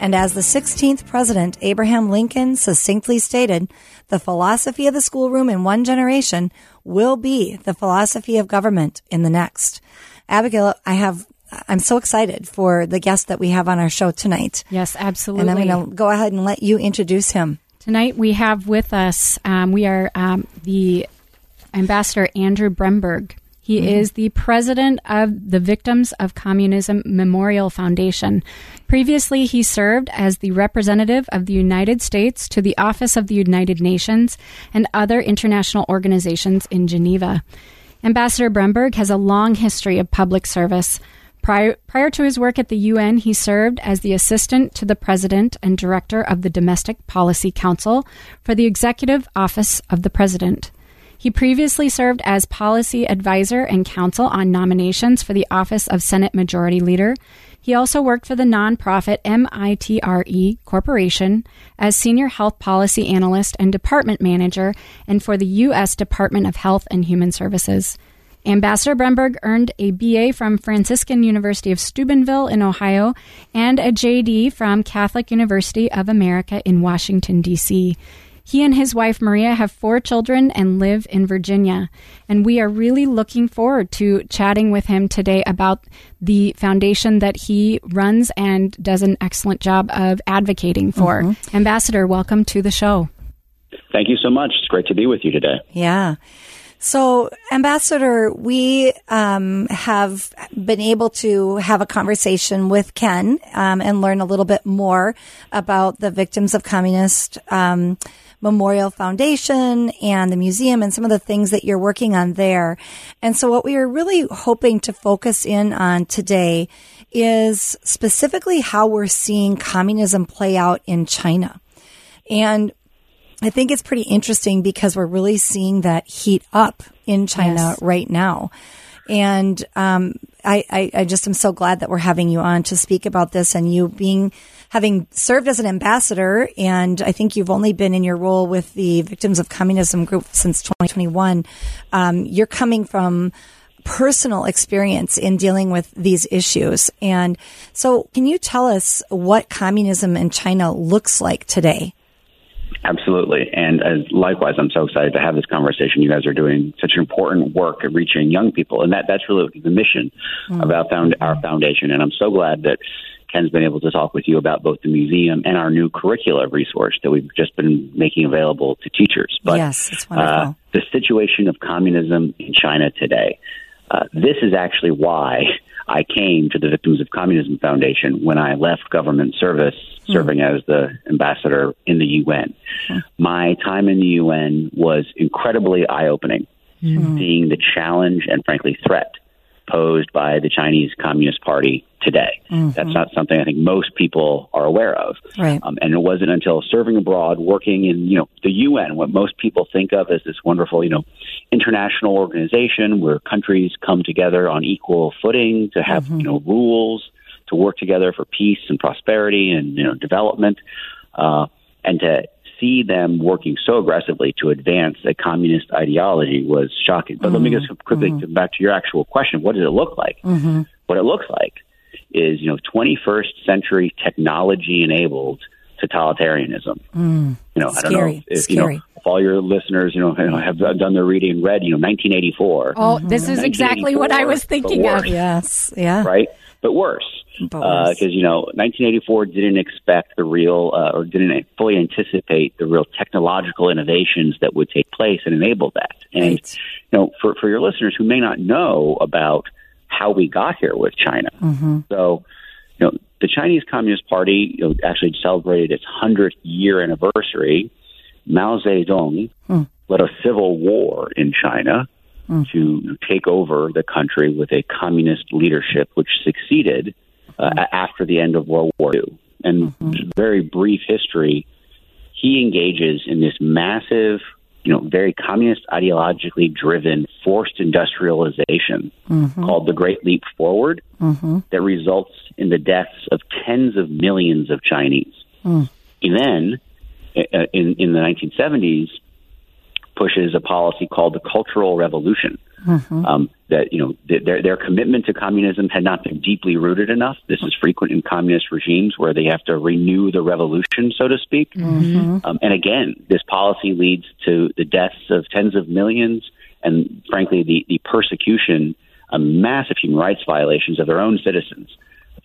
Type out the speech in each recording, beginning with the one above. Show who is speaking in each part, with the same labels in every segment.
Speaker 1: And as the 16th president, Abraham Lincoln, succinctly stated, the philosophy of the schoolroom in one generation will be the philosophy of government in the next. Abigail, I have I'm so excited for the guest that we have on our show tonight.
Speaker 2: Yes, absolutely.
Speaker 1: And I'm going to go ahead and let you introduce him.
Speaker 2: Tonight we have with us, um, we are um, the Ambassador Andrew Bremberg. He mm-hmm. is the president of the Victims of Communism Memorial Foundation. Previously, he served as the representative of the United States to the Office of the United Nations and other international organizations in Geneva. Ambassador Bremberg has a long history of public service. Prior, prior to his work at the UN, he served as the assistant to the president and director of the Domestic Policy Council for the Executive Office of the President. He previously served as policy advisor and counsel on nominations for the office of Senate Majority Leader. He also worked for the nonprofit MITRE Corporation as senior health policy analyst and department manager, and for the U.S. Department of Health and Human Services. Ambassador Bremberg earned a BA from Franciscan University of Steubenville in Ohio and a JD from Catholic University of America in Washington, D.C. He and his wife Maria have four children and live in Virginia. And we are really looking forward to chatting with him today about the foundation that he runs and does an excellent job of advocating for. Mm-hmm. Ambassador, welcome to the show.
Speaker 3: Thank you so much. It's great to be with you today.
Speaker 1: Yeah. So, Ambassador, we um, have been able to have a conversation with Ken um, and learn a little bit more about the victims of communist um, Memorial Foundation and the museum and some of the things that you're working on there. And so what we are really hoping to focus in on today is specifically how we're seeing communism play out in China. And I think it's pretty interesting because we're really seeing that heat up in China yes. right now. And um, I, I, I, just am so glad that we're having you on to speak about this and you being having served as an ambassador, and I think you've only been in your role with the Victims of Communism group since 2021. Um, you're coming from personal experience in dealing with these issues. And so, can you tell us what communism in China looks like today?
Speaker 3: Absolutely. And uh, likewise, I'm so excited to have this conversation. You guys are doing such important work at reaching young people. And that, that's really the mission mm-hmm. of our, found, our foundation. And I'm so glad that Ken's been able to talk with you about both the museum and our new curricula resource that we've just been making available to teachers.
Speaker 1: But yes, it's wonderful. Uh,
Speaker 3: the situation of communism in China today. Uh, this is actually why I came to the Victims of Communism Foundation when I left government service, mm. serving as the ambassador in the UN. Mm. My time in the UN was incredibly eye opening, mm. seeing the challenge and, frankly, threat posed by the Chinese Communist Party today. Mm-hmm. That's not something I think most people are aware of.
Speaker 1: Right.
Speaker 3: Um, and it wasn't until serving abroad, working in you know the UN, what most people think of as this wonderful you know international organization where countries come together on equal footing to have mm-hmm. you know rules to work together for peace and prosperity and you know development, uh, and to see them working so aggressively to advance a communist ideology was shocking. But let me just mm-hmm. quickly mm-hmm. get back to your actual question. What does it look like? Mm-hmm. What it looks like is, you know, 21st century technology enabled totalitarianism. Mm. You know, I don't know
Speaker 1: Scary.
Speaker 3: if, you know, if all your listeners, you know, have done their reading and read, you know, 1984
Speaker 2: Oh, this is exactly what I was thinking of.
Speaker 1: Yes. Yeah.
Speaker 3: right? But worse, because uh, you know, 1984 didn't expect the real, uh, or didn't fully anticipate the real technological innovations that would take place and enable that. And
Speaker 1: Right.
Speaker 3: you know, for for your listeners who may not know about how we got here with China, mm-hmm. so you know, the Chinese Communist Party you know, actually celebrated its hundredth year anniversary. Mao Zedong hmm. led a civil war in China Mm. to take over the country with a communist leadership, which succeeded uh, a- after the end of World War II. And mm-hmm. very brief history, he engages in this massive, you know, very communist ideologically driven forced industrialization mm-hmm. called the Great Leap Forward mm-hmm. that results in the deaths of tens of millions of Chinese. Mm. He then, uh, uh, in, in the 1970s, pushes a policy called the Cultural Revolution. Um, that you know th- their their commitment to communism had not been deeply rooted enough. This is frequent in communist regimes where they have to renew the revolution, so to speak. Um, and again, this policy leads to the deaths of tens of millions, and frankly, the the persecution, uh, massive human rights violations of their own citizens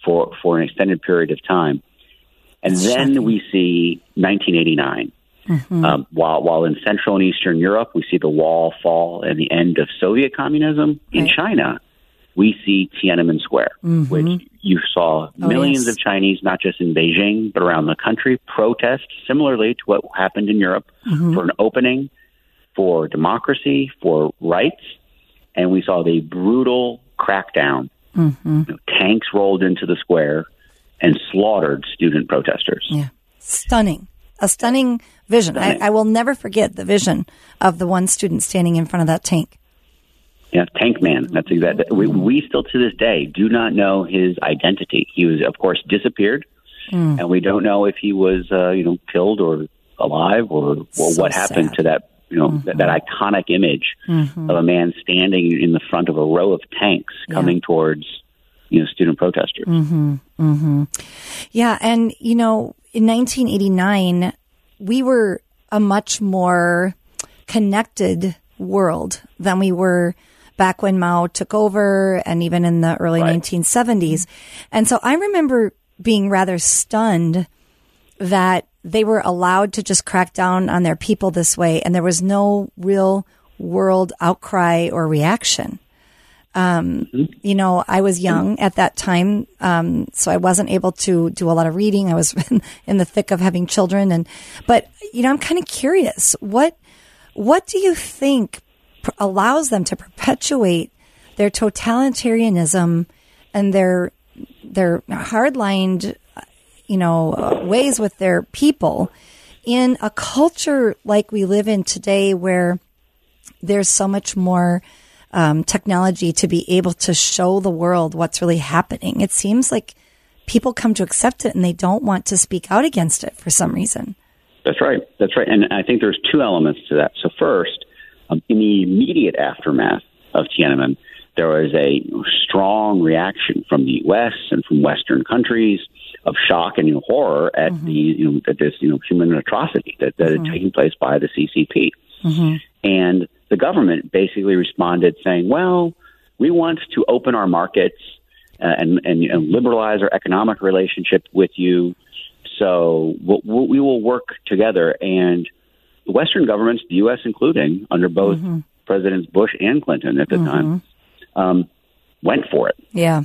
Speaker 3: for for an extended period of time. And then we see 1989. Mm-hmm. Um, while while in Central and Eastern Europe we see the wall fall and the end of Soviet communism, in China we see Tiananmen Square, mm-hmm. which you saw oh, millions
Speaker 1: yes.
Speaker 3: of Chinese, not just in Beijing but around the country, protest similarly to what happened in Europe mm-hmm. for an opening, for democracy, for rights, and we saw the brutal crackdown. You know, tanks rolled into the square and slaughtered student protesters.
Speaker 1: Yeah. Stunning. A stunning vision. I, I will never forget the vision of the one student standing in front of that tank.
Speaker 3: Yeah, Tank Man. That's exactly. We, we still to this day do not know his identity. He was, of course, disappeared, hmm. and we don't know if he was, uh, you know, killed or alive or, or
Speaker 1: So
Speaker 3: what happened
Speaker 1: sad.
Speaker 3: to that, you know, that, that iconic image mm-hmm. of a man standing in the front of a row of tanks coming towards, you know, student protesters. Mm-hmm.
Speaker 1: Yeah. And, you know, in 1989, we were a much more connected world than we were back when Mao took over and even in the early 1970s. And so I remember being rather stunned that they were allowed to just crack down on their people this way and there was no real world outcry or reaction. Um, you know, I was young at that time, um, so I wasn't able to do a lot of reading. I was in the thick of having children, and but you know, I'm kind of curious what what do you think pr- allows them to perpetuate their totalitarianism and their their hardlined, you know, ways with their people in a culture like we live in today, where there's so much more um, technology to be able to show the world what's really happening. It seems like people come to accept it and they don't want to speak out against it for some reason.
Speaker 3: That's right. That's right. And I think there's two elements to that. So first, um, in the immediate aftermath of Tiananmen, there was a strong reaction from the U.S. and from Western countries of shock and you know, horror at the you know at this you know human atrocity that, that had taken place by the CCP. And the government basically responded saying, "Well, we want to open our markets uh, and, and, liberalize our economic relationship with you. So we'll, we'll, work together." And the Western governments, the U.S. including, under both Presidents Bush and Clinton at the time, um, went for it.
Speaker 1: Yeah.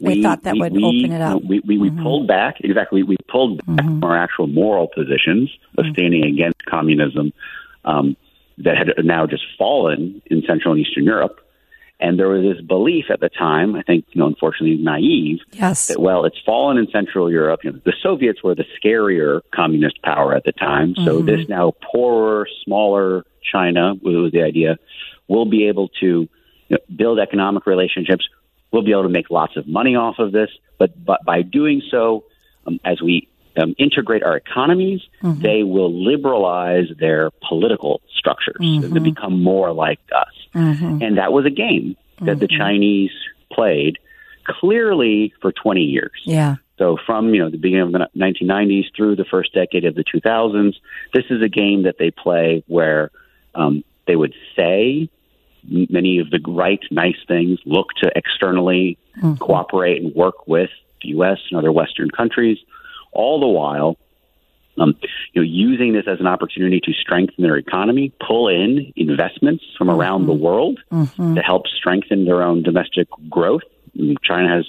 Speaker 1: we thought that
Speaker 3: we-
Speaker 1: would
Speaker 3: we-
Speaker 1: open it up.
Speaker 3: We, we, we pulled back. Exactly. We pulled back from our actual moral positions of standing against communism um, that had now just fallen in Central and Eastern Europe. And there was this belief at the time, I think, you know, unfortunately naive,
Speaker 1: Yes.
Speaker 3: that, well, it's fallen in Central Europe. You know, the Soviets were the scarier communist power at the time. So this now poorer, smaller China, was the idea, will be able to you know, build economic relationships. We'll be able to make lots of money off of this. But, but by doing so, um, as we um, integrate our economies,
Speaker 1: Mm-hmm.
Speaker 3: they will liberalize their political structures
Speaker 1: Mm-hmm.
Speaker 3: to become more like us. And that was a game that the
Speaker 1: Mm-hmm.
Speaker 3: Chinese played clearly for 20 years.
Speaker 1: Yeah.
Speaker 3: So from you know the beginning of the 1990s through the first decade of the 2000s, this is a game that they play where um, they would say many of the right, nice things, look to externally cooperate and work with the U.S. and other Western countries, all the while. Um, you know, using this as an opportunity to strengthen their economy, pull in investments from around the mm-hmm. world mm-hmm. to help strengthen their own domestic growth. Mm, China has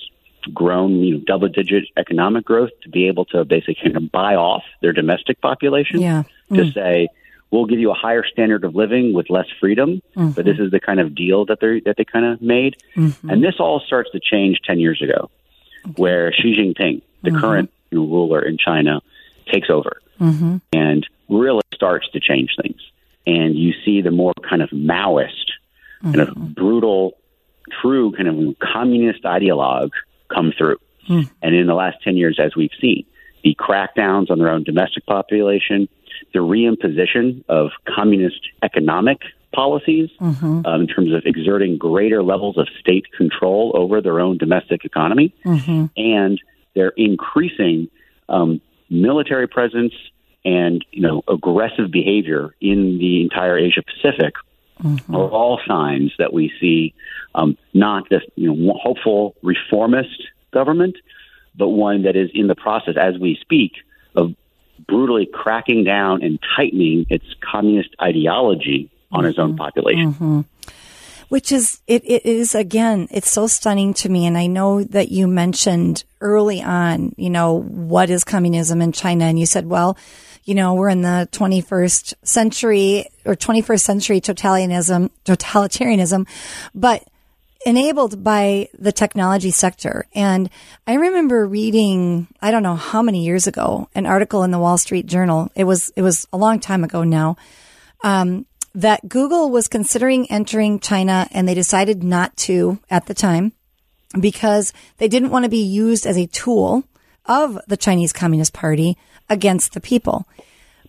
Speaker 3: grown, you know, double-digit economic growth to be able to basically kind of buy off their domestic population
Speaker 1: Yeah.
Speaker 3: to mm. say we'll give you a higher standard of living with less freedom. But this mm-hmm. is the kind of deal that they that they kind of made, and this all starts to change ten years ago, where Xi Jinping, the current know, ruler in China, takes over mm-hmm. and really starts to change things. And you see the more kind of Maoist, kind of mm-hmm. brutal, true kind of communist ideologue come through. Hmm. And in the last 10 years, as we've seen, the crackdowns on their own domestic population, the reimposition of communist economic policies mm-hmm. um, in terms of exerting greater levels of state control over their own domestic economy, and their increasing um, military presence and you know aggressive behavior in the entire Asia Pacific are all signs that we see um, not this you know hopeful reformist government, but one that is in the process as we speak of brutally cracking down and tightening its communist ideology on its own population.
Speaker 1: Which is it, it is again it's so stunning to me. And i know that you mentioned early on you know what is communism in china? And you said well you know we're in the 21st century or 21st century totalitarianism totalitarianism but enabled by the technology sector. And i remember reading i don't know how many years ago an article in the wall street journal. It was it was a long time ago now. Um, that Google was considering entering China and they decided not to at the time because they didn't want to be used as a tool of the Chinese Communist Party against the people.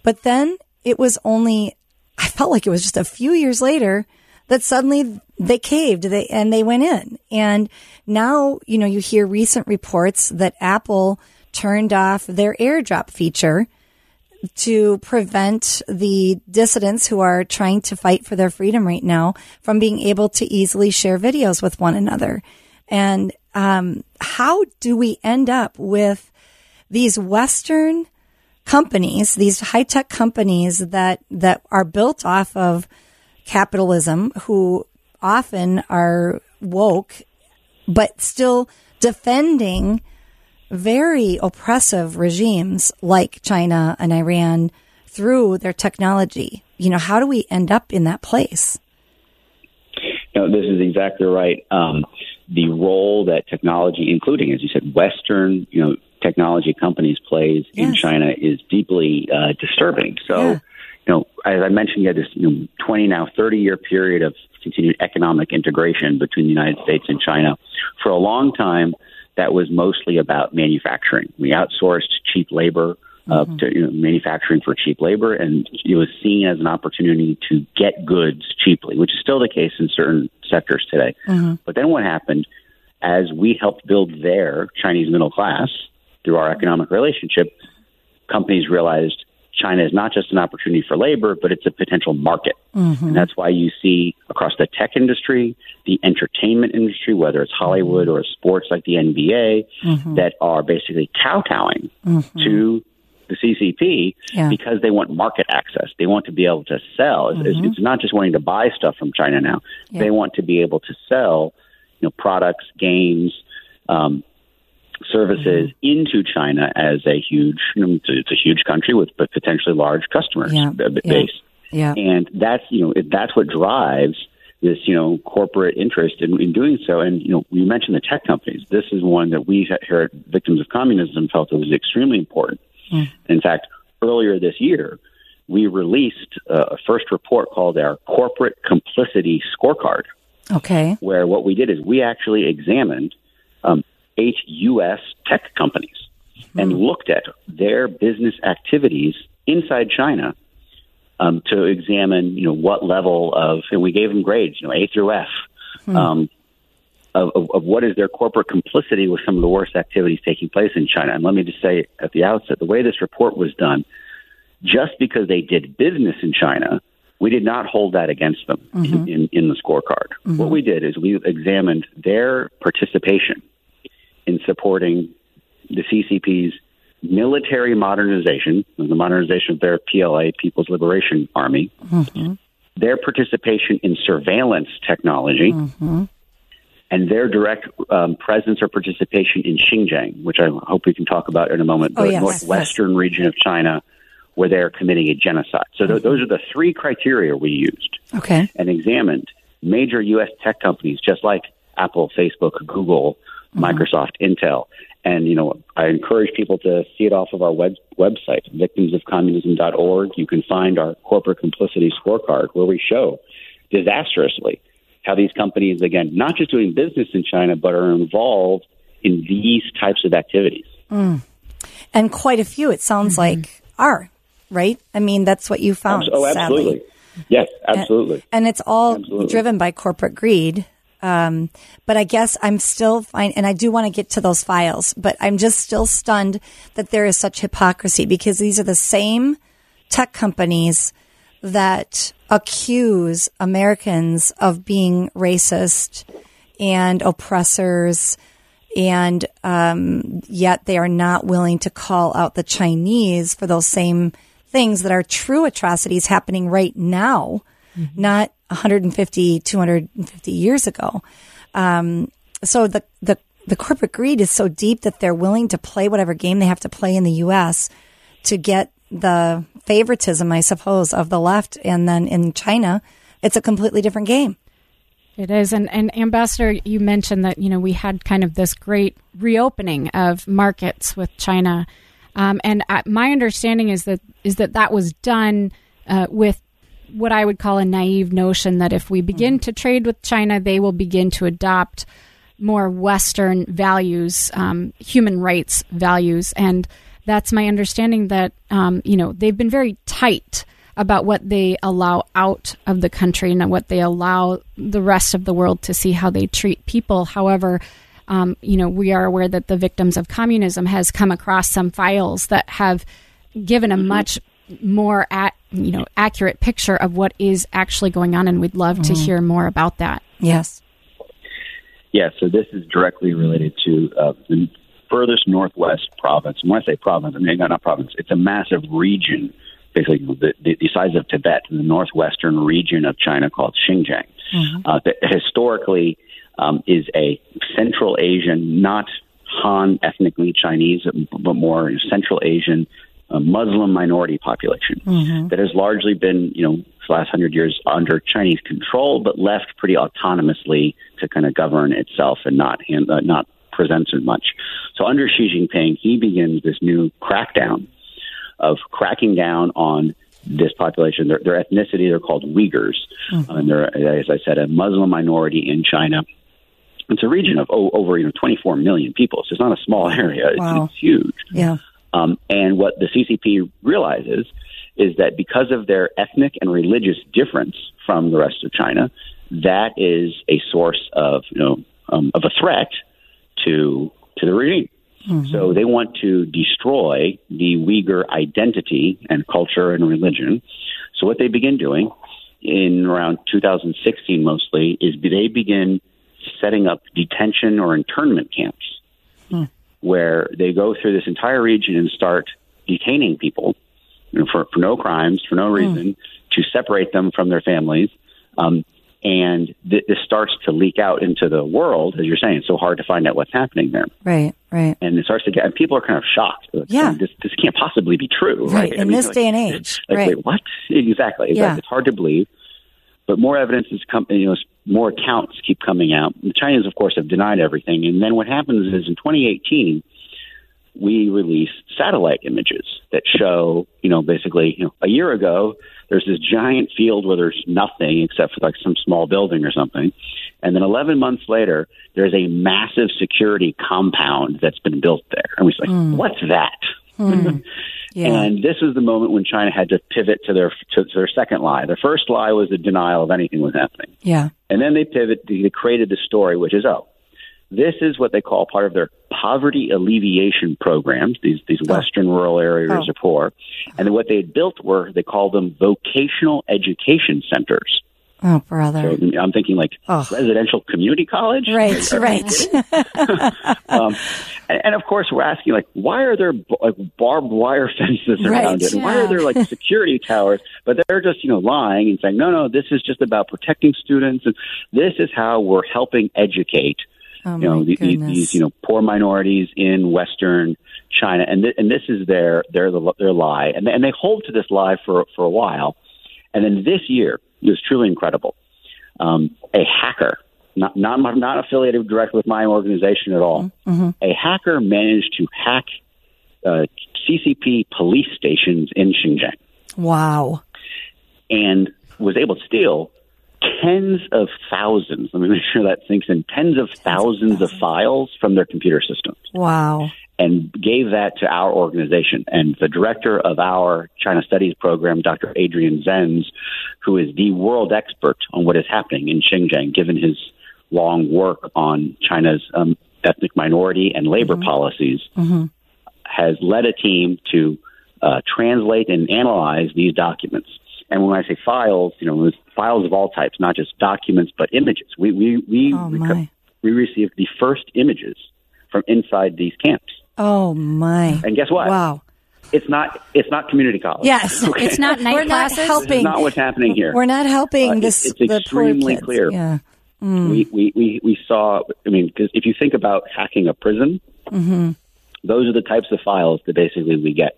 Speaker 1: But then it was only, I felt like it was just a few years later that suddenly they caved and they went in. And now, you know, you hear recent reports that Apple turned off their airdrop feature to prevent the dissidents who are trying to fight for their freedom right now from being able to easily share videos with one another. And um, how do we end up with these Western companies, these high tech companies that that are built off of capitalism, who often are woke, but still defending very oppressive regimes like China and Iran through their technology. You know, how do we end up in that place?
Speaker 3: Know, this is exactly right. Um, the role that technology, including, as you said, Western, you know, technology companies plays in China is deeply uh, disturbing. So,
Speaker 1: Yeah.
Speaker 3: you know, as I mentioned, you had this you know, 20 now 30 year period of continued economic integration between the United States and China. For a long time, that was mostly about manufacturing. We outsourced cheap labor. Uh, to you know, manufacturing for cheap labor, and it was seen as an opportunity to get goods cheaply, which is still the case in certain sectors today. But then what happened as we helped build their Chinese middle class through our economic relationship, companies realized China is not just an opportunity for labor, but it's a potential market. Mm-hmm. And that's why you see across the tech industry, the entertainment industry, whether it's Hollywood or sports like the NBA, mm-hmm. that are basically kowtowing mm-hmm. to the CCP
Speaker 1: Yeah.
Speaker 3: because they want market access. They want to be able to sell. It's, it's- it's not just wanting to buy stuff from China now.
Speaker 1: Yeah.
Speaker 3: They want to be able to sell, you know, products, games, um, services into China as a huge, you know, it's a, huge country with potentially large customers
Speaker 1: Yeah,
Speaker 3: b- b-
Speaker 1: yeah.
Speaker 3: base,
Speaker 1: Yeah.
Speaker 3: and that's you know that's what drives this you know corporate interest in, in doing so. And you know you mentioned the tech companies. This is one that we here at Victims of Communism felt it was extremely important. In fact, earlier this year, we released uh, a first report called our Corporate Complicity Scorecard
Speaker 1: Okay.
Speaker 3: where what we did is we actually examined um, eight U.S. tech companies and looked at their business activities inside China um, to examine, you know, what level of, and we gave them grades, you know, A through F, um, of, of, of what is their corporate complicity with some of the worst activities taking place in China. And let me just say at the outset, the way this report was done, just because they did business in China, we did not hold that against them in, in, in the scorecard. What we did is we examined their participation in supporting the CCP's military modernization, the modernization of their PLA, People's Liberation Army, mm-hmm. their participation in surveillance technology, mm-hmm. and their direct um, presence or participation in Xinjiang, which I hope we can talk about in a moment,
Speaker 1: Oh,
Speaker 3: the
Speaker 1: yes,
Speaker 3: northwestern region of China where they're committing a genocide. So th- mm-hmm. those are the three criteria we used
Speaker 1: Okay.
Speaker 3: and examined major U.S. tech companies just like Apple, Facebook, Google, Mm-hmm. Microsoft, Intel. And, you know, I encourage people to see it off of our web- website, victimsofcommunism.org. You can find our corporate complicity scorecard where we show disastrously how these companies, again, not just doing business in China, but are involved in these types of activities. Mm.
Speaker 1: And quite a few, it sounds mm-hmm. like, are, right? I mean, that's what you found.
Speaker 3: oh,
Speaker 1: sadly.
Speaker 3: absolutely. Yes, absolutely.
Speaker 1: And it's all
Speaker 3: Absolutely.
Speaker 1: driven by corporate greed. Um, but I guess I'm still fine, and I do want to get to those files, but I'm just still stunned that there is such hypocrisy because these are the same tech companies that accuse Americans of being racist and oppressors, and um, yet they are not willing to call out the Chinese for those same things that are true atrocities happening right now, not 150, 250 years ago. Um, so the, the, the corporate greed is so deep that they're willing to play whatever game they have to play in the U.S. to get the favoritism, I suppose, of the left. And then in China, it's a completely different game.
Speaker 2: It is, and, and Ambassador, you mentioned that you know we had kind of this great reopening of markets with China, um, and uh, my understanding is that is that that was done uh, with what I would call a naive notion that if we begin to trade with China, they will begin to adopt more Western values, um, human rights values, and that's my understanding that um, you know they've been very tight about what they allow out of the country and what they allow the rest of the world to see how they treat people. However, um, you know, we are aware that the victims of communism has come across some files that have given a much more at you know accurate picture of what is actually going on, and we'd love to hear more about that.
Speaker 1: Yes.
Speaker 3: Yeah, so this is directly related to uh, the furthest northwest province. And when I say province, I mean not, not province. It's a massive region, basically the, the, the size of Tibet, in the northwestern region of China called Xinjiang. Uh, that historically um, is a Central Asian, not Han ethnically Chinese, but more Central Asian uh, Muslim minority population that has largely been, you know, for the last hundred years under Chinese control, but left pretty autonomously to kind of govern itself and not hand, uh, not present as much. So under Xi Jinping, he begins this new crackdown of cracking down on this population. Their, their ethnicity, they're called Uyghurs, and they're, as I said, a Muslim minority in China. It's a region of oh, over you know 24 million people, so it's not a small area. It's,
Speaker 1: Wow.
Speaker 3: it's huge.
Speaker 1: Yeah.
Speaker 3: Um, and what the CCP realizes is that because of their ethnic and religious difference from the rest of China, that is a source of you know um, of a threat to to the regime. So they want to destroy the Uyghur identity and culture and religion. So what they begin doing in around 2016 mostly is they begin setting up detention or internment camps where they go through this entire region and start detaining people you know, for, for no crimes, for no reason, to separate them from their families. Um, and th- this starts to leak out into the world, as you're saying. It's so hard to find out what's happening there.
Speaker 1: Right. Right.
Speaker 3: And it starts to get, and people are kind of shocked. Like,
Speaker 1: Yeah.
Speaker 3: This, this can't possibly be true.
Speaker 1: Right.
Speaker 3: Right. I
Speaker 1: In
Speaker 3: mean,
Speaker 1: this
Speaker 3: like-
Speaker 1: day and age.
Speaker 3: like,
Speaker 1: right.
Speaker 3: wait, what? Exactly.
Speaker 1: Yeah.
Speaker 3: It's hard to believe. But more evidence is coming, you know, more accounts keep coming out. The Chinese, of course, have denied everything. And then what happens is in 2018, we release satellite images that show, you know, basically, you know, a year ago, there's this giant field where there's nothing except for like some small building or something. And then 11 months later, there's a massive security compound that's been built there. And we're like,
Speaker 1: Hmm.
Speaker 3: what's that? Hmm.
Speaker 1: Yeah.
Speaker 3: And this was the moment when China had to pivot to their to their second lie. Their first lie was the denial of anything was happening.
Speaker 1: yeah.
Speaker 3: And then they pivot, they created the story, which is, oh, this is what they call part of their poverty alleviation programs. These these oh. Western rural areas
Speaker 1: Oh.
Speaker 3: are poor, and then what they had built were they called them vocational education centers.
Speaker 1: Oh,
Speaker 3: So
Speaker 1: brother.
Speaker 3: I'm thinking like
Speaker 1: Oh.
Speaker 3: residential community college,
Speaker 1: Right,
Speaker 3: are-
Speaker 1: right.
Speaker 3: and, and of course, we're asking like, why are there like barbed wire fences around
Speaker 1: Right,
Speaker 3: it? And Why are there like security towers? But they're just you know lying and saying, no, no, this is just about protecting students, and this is how we're helping educate
Speaker 1: Oh,
Speaker 3: you know the- these you know poor minorities in Western China, and th- and this is their their their lie, and they, and they hold to this lie for for a while, and then this year it was truly incredible. Um, a hacker, not not not affiliated directly with my organization at all,
Speaker 1: Mm-hmm.
Speaker 3: a hacker managed to hack uh, CCP police stations in Xinjiang
Speaker 1: wow.
Speaker 3: and was able to steal tens of thousands. Let me make sure that sinks in. Tens of thousands of files from their computer systems
Speaker 1: Wow.
Speaker 3: and gave that to our organization. And the director of our China Studies program, Dr. Adrian Zenz, who is the world expert on what is happening in Xinjiang, given his long work on China's um, ethnic minority and labor policies, has led a team to uh, translate and analyze these documents. And when I say files, you know, files of all types, not just documents, but images. We we we
Speaker 1: Oh,
Speaker 3: we received the first images from inside these camps.
Speaker 1: Oh, my.
Speaker 3: And guess what?
Speaker 1: Wow.
Speaker 3: It's not it's not community college.
Speaker 1: Yes.
Speaker 3: Okay?
Speaker 2: It's not night
Speaker 1: We're not
Speaker 2: classes.
Speaker 3: This is not what's happening here.
Speaker 1: We're not helping
Speaker 3: Uh,
Speaker 1: this.
Speaker 3: it's- it's extremely clear.
Speaker 1: Yeah.
Speaker 3: We, we, we, we saw, I mean, because if you think about hacking a prison, those are the types of files that basically we get.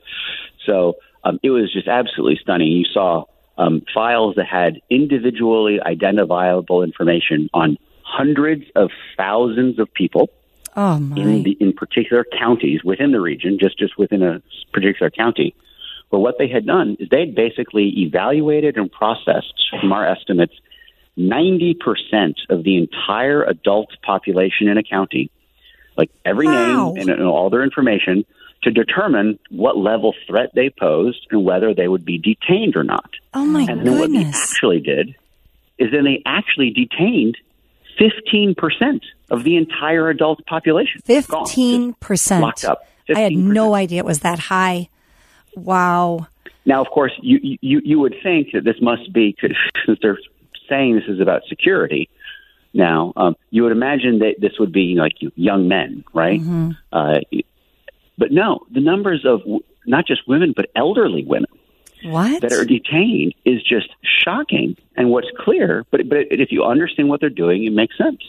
Speaker 3: So um, it was just absolutely stunning. You saw um, files that had individually identifiable information on hundreds of thousands of people
Speaker 1: Oh,
Speaker 3: in
Speaker 1: my.
Speaker 3: the in particular counties within the region, just just within a particular county. But what they had done is they had basically evaluated and processed, from our estimates, ninety percent of the entire adult population in a county, like every
Speaker 1: Wow.
Speaker 3: name and, and all their information, to determine what level threat they posed and whether they would be detained or not.
Speaker 1: Oh, my
Speaker 3: And then what they
Speaker 1: goodness.
Speaker 3: actually did is then they actually detained 15% of the entire adult population.
Speaker 1: Fifteen percent.
Speaker 3: Locked up.
Speaker 1: I had no idea it was that high. Wow.
Speaker 3: Now, of course, you, you, you would think that this must be, since they're saying this is about security now, um, you would imagine that this would be like young men, right? Uh, but no, the numbers of w- not just women, but elderly women
Speaker 1: What?
Speaker 3: that are detained is just shocking. And what's clear, but but if you understand what they're doing, it makes sense.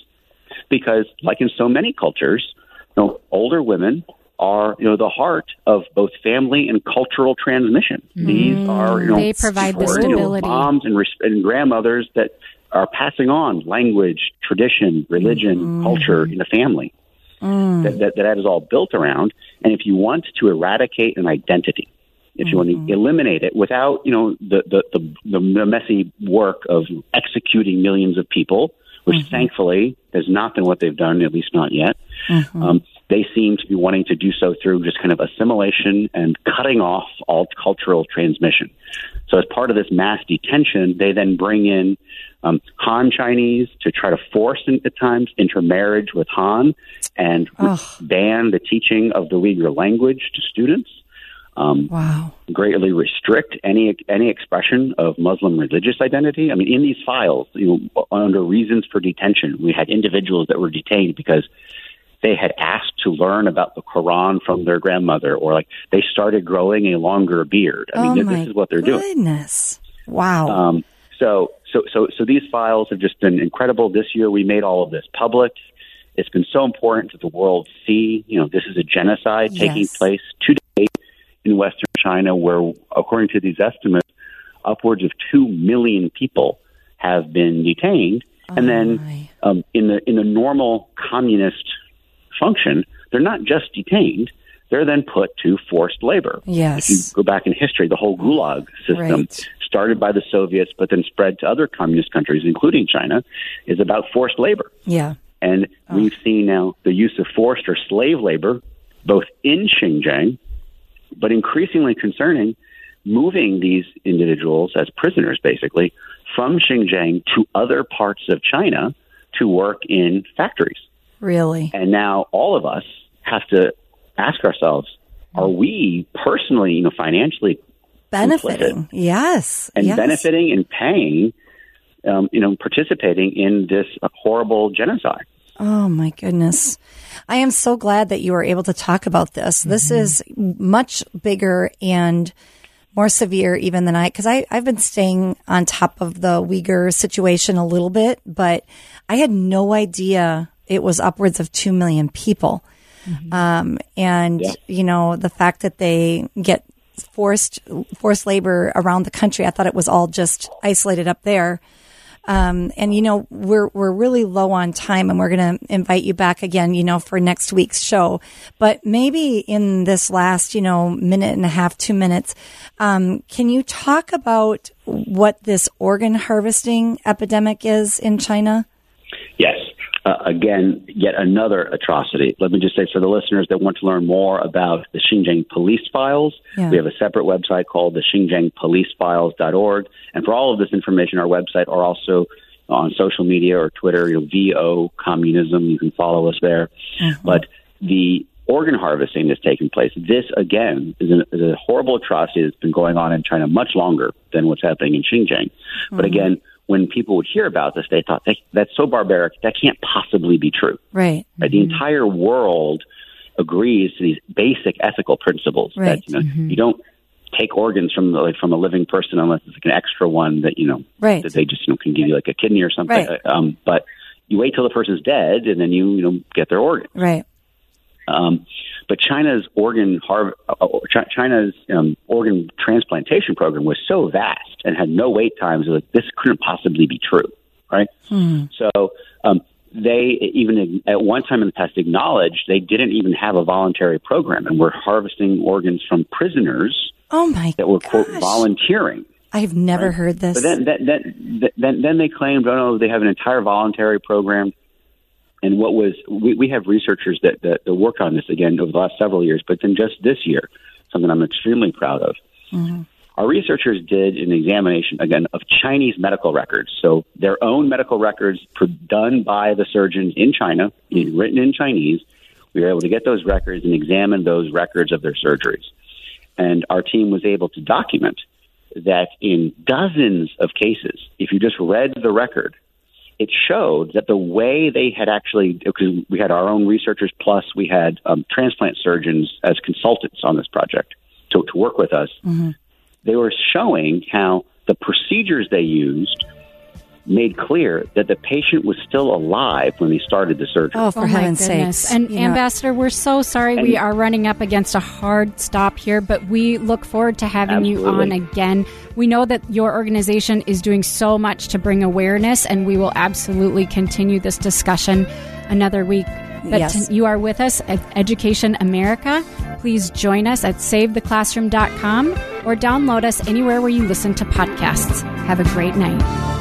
Speaker 3: Because, like in so many cultures, you know, older women are you know the heart of both family and cultural transmission. Mm-hmm. These are you know
Speaker 2: They provide the
Speaker 3: or, you know,
Speaker 2: stability.
Speaker 3: moms and, res- and grandmothers that are passing on language, tradition, religion, mm-hmm. culture in the family. Mm. That, that that is all built around. And if you want to eradicate an identity, if you want to mm-hmm. eliminate it without you know the the, the the messy work of executing millions of people, which thankfully has not been what they've done, at least not yet. Um, they seem to be wanting to do so through just kind of assimilation and cutting off all cultural transmission. So, as part of this mass detention, they then bring in um, Han Chinese to try to force, in, at times, intermarriage with Han and ban the teaching of the Uyghur language to students. Um,
Speaker 1: wow.
Speaker 3: greatly restrict any any expression of Muslim religious identity. I mean, in these files, you know, under reasons for detention, we had individuals that were detained because they had asked to learn about the Quran from their grandmother, or like they started growing a longer beard. I
Speaker 1: oh,
Speaker 3: mean,
Speaker 1: my
Speaker 3: this is what they're doing.
Speaker 1: goodness. Wow.
Speaker 3: Um, so, so, so, so these files have just been incredible. This year, we made all of this public. It's been so important that the world see, you know, this is a genocide taking place today in Western China, where, according to these estimates, upwards of two million people have been detained. and then, um, in the in the normal communist function, they're not just detained; they're then put to forced labor.
Speaker 1: Yes.
Speaker 3: If you go back in history, the whole Gulag system
Speaker 1: Right.
Speaker 3: started by the Soviets, but then spread to other communist countries, including China, is about forced labor.
Speaker 1: Yeah.
Speaker 3: And oh. we've seen now the use of forced or slave labor, both in Xinjiang, but increasingly concerning, moving these individuals as prisoners, basically, from Xinjiang to other parts of China to work in factories.
Speaker 1: Really?
Speaker 3: And now all of us have to ask ourselves, are we personally, you know, financially
Speaker 1: Benefiting. Yes.
Speaker 3: and
Speaker 1: yes.
Speaker 3: benefiting and paying, um, you know, participating in this horrible genocide?
Speaker 1: Oh my goodness. I am so glad that you were able to talk about this. This
Speaker 3: Mm-hmm.
Speaker 1: is much bigger and more severe even than I, cause I, I've been staying on top of the Uyghur situation a little bit, but I had no idea it was upwards of 2 million people. Um, and you know, the fact that they get forced, forced labor around the country, I thought it was all just isolated up there. Um, and you know, we're, we're really low on time and we're going to invite you back again, you know, for next week's show. But maybe in this last, you know, minute and a half, two minutes, um, can you talk about what this organ harvesting epidemic is in China?
Speaker 3: Uh, again, yet another atrocity. Let me just say for the listeners that want to learn more about the Xinjiang police files,
Speaker 1: Yeah.
Speaker 3: we have a separate website called the XinjiangPoliceFiles.org. And for all of this information, our website are also on social media or Twitter, you know, VO Communism. You can follow us there. But the organ harvesting that's taking place, this again is, an, is a horrible atrocity that's been going on in China much longer than what's happening in Xinjiang. But again, when people would hear about this, they thought, that's so barbaric, that can't possibly be true.
Speaker 1: Right.
Speaker 3: Right? The mm-hmm. entire world agrees to these basic ethical principles
Speaker 1: Right.
Speaker 3: that you know mm-hmm. you don't take organs from the, like from a living person unless it's like an extra one that you know
Speaker 1: Right.
Speaker 3: that they just you know can give you like a kidney or something.
Speaker 1: Right.
Speaker 3: Uh, um, but you wait till the person's dead and then you you know get their organ.
Speaker 1: Right.
Speaker 3: Um, but China's organ har- uh, China's um, organ transplantation program was so vast and had no wait times that this couldn't possibly be true, right? So um, they even at one time in the past acknowledged they didn't even have a voluntary program and were harvesting organs from prisoners
Speaker 1: Oh my
Speaker 3: that were quote volunteering.
Speaker 1: I've never heard this.
Speaker 3: But then, then, then, then, then they claimed, oh no, they have an entire voluntary program. And what was we, we have researchers that, that that worked on this again over the last several years, but then just this year, something I'm extremely proud of. Mm-hmm. Our researchers did an examination again of Chinese medical records, so their own medical records done by the surgeons in China, mm-hmm. written in Chinese. We were able to get those records and examine those records of their surgeries, and our team was able to document that in dozens of cases, if you just read the record, it showed that the way they had actually, because we had our own researchers, plus we had um, transplant surgeons as consultants on this project to, to work with us, they were showing how the procedures they used made clear that the patient was still alive when they started the surgery.
Speaker 1: oh, for
Speaker 2: oh
Speaker 1: heaven's
Speaker 2: goodness.
Speaker 1: sakes.
Speaker 2: And
Speaker 1: You know,
Speaker 2: Ambassador, we're so sorry we are running up against a hard stop here, but we look forward to having you on again. We know that your organization is doing so much to bring awareness, and we will absolutely continue this discussion another week. But
Speaker 1: Yes.
Speaker 2: you are with us at Education America. Please join us at savetheclassroom.com or download us anywhere where you listen to podcasts. Have a great night.